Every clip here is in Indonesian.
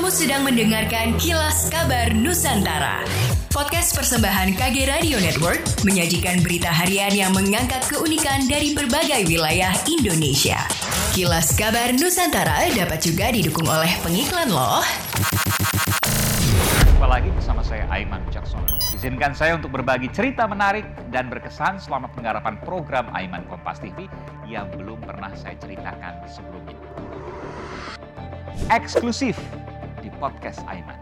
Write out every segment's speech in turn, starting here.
Kamu sedang mendengarkan Kilas Kabar Nusantara. Podcast persembahan KG Radio Network menyajikan berita harian yang mengangkat keunikan dari berbagai wilayah Indonesia. Kilas Kabar Nusantara dapat juga didukung oleh pengiklan loh. Jumpa lagi bersama saya Aiman Jackson. Izinkan saya untuk berbagi cerita menarik dan berkesan selama penggarapan program Aiman Kompas TV yang belum pernah saya ceritakan sebelumnya. Eksklusif di podcast Aiman.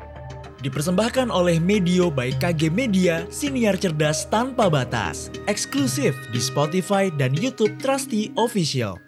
Dipersembahkan oleh Medio by KG Media, siniar cerdas tanpa batas. Eksklusif di Spotify dan YouTube Trusty Official.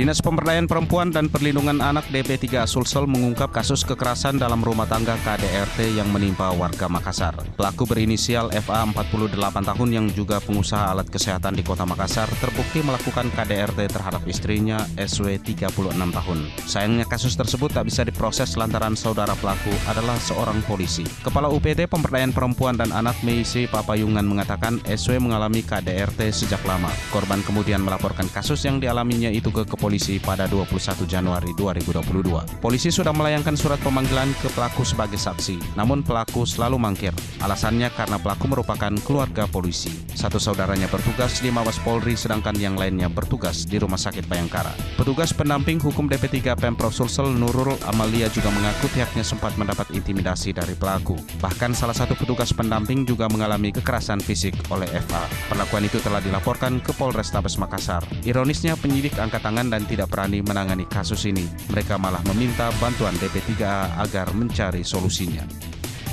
Dinas Pemberdayaan Perempuan dan Perlindungan Anak DP3 Sulsel mengungkap kasus kekerasan dalam rumah tangga KDRT yang menimpa warga Makassar. Pelaku berinisial FA 48 tahun yang juga pengusaha alat kesehatan di kota Makassar terbukti melakukan KDRT terhadap istrinya SW 36 tahun. Sayangnya kasus tersebut tak bisa diproses lantaran saudara pelaku adalah seorang polisi. Kepala UPT Pemberdayaan Perempuan dan Anak Meisi Papayungan mengatakan SW mengalami KDRT sejak lama. Korban kemudian melaporkan kasus yang dialaminya itu ke polisi pada 21 Januari 2022. Polisi sudah melayangkan surat pemanggilan ke pelaku sebagai saksi, namun pelaku selalu mangkir. Alasannya karena pelaku merupakan keluarga polisi. Satu saudaranya bertugas di Mabes Polri sedangkan yang lainnya bertugas di Rumah Sakit Bayangkara. Petugas pendamping hukum DP3 Pemprov Sulsel Nurul Amalia juga mengaku pihaknya sempat mendapat intimidasi dari pelaku. Bahkan salah satu petugas pendamping juga mengalami kekerasan fisik oleh FA. Perlakuan itu telah dilaporkan ke Polrestabes Makassar. Ironisnya penyidik angkat tangan dan tidak berani menangani kasus ini. Mereka malah meminta bantuan DP3A agar mencari solusinya.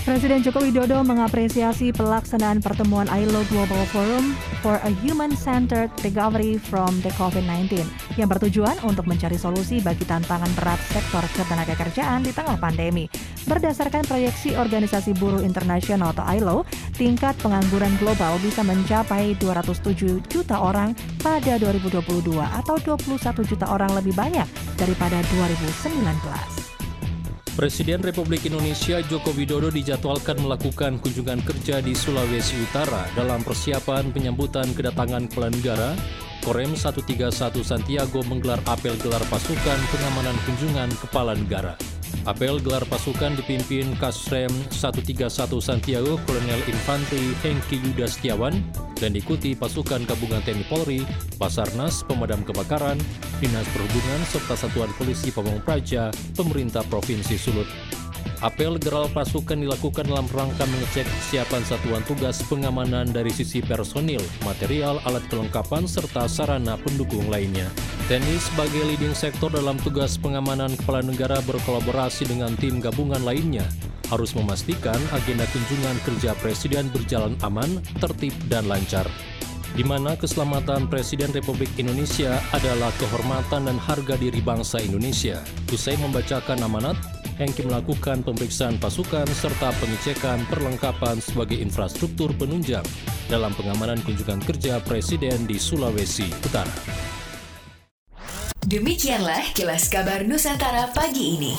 Presiden Joko Widodo mengapresiasi pelaksanaan pertemuan ILO Global Forum for a Human-Centered Recovery from the COVID-19 yang bertujuan untuk mencari solusi bagi tantangan berat sektor ketenagakerjaan di tengah pandemi. Berdasarkan proyeksi Organisasi Buruh Internasional atau ILO, tingkat pengangguran global bisa mencapai 207 juta orang pada 2022 atau 21 juta orang lebih banyak daripada 2019. Presiden Republik Indonesia Joko Widodo dijadwalkan melakukan kunjungan kerja di Sulawesi Utara dalam persiapan penyambutan kedatangan kepala negara. Korem 131 Santiago menggelar apel gelar pasukan pengamanan kunjungan kepala negara. Apel gelar pasukan dipimpin Kasrem 131 Santiago Kolonel Infantri Hengki Yuda Setiawan dan diikuti pasukan gabungan TNI Polri, Basarnas, Pemadam Kebakaran, Dinas Perhubungan, serta Satuan Polisi Pamong Praja, Pemerintah Provinsi Sulut. Apel geral pasukan dilakukan dalam rangka mengecek kesiapan satuan tugas pengamanan dari sisi personil, material, alat kelengkapan, serta sarana pendukung lainnya. TNI sebagai leading sektor dalam tugas pengamanan kepala negara berkolaborasi dengan tim gabungan lainnya harus memastikan agenda kunjungan kerja Presiden berjalan aman, tertib, dan lancar di mana keselamatan Presiden Republik Indonesia adalah kehormatan dan harga diri bangsa Indonesia. Usai membacakan amanat, Hengki melakukan pemeriksaan pasukan serta pengecekan perlengkapan sebagai infrastruktur penunjang dalam pengamanan kunjungan kerja Presiden di Sulawesi Utara. Demikianlah kilas kabar Nusantara pagi ini.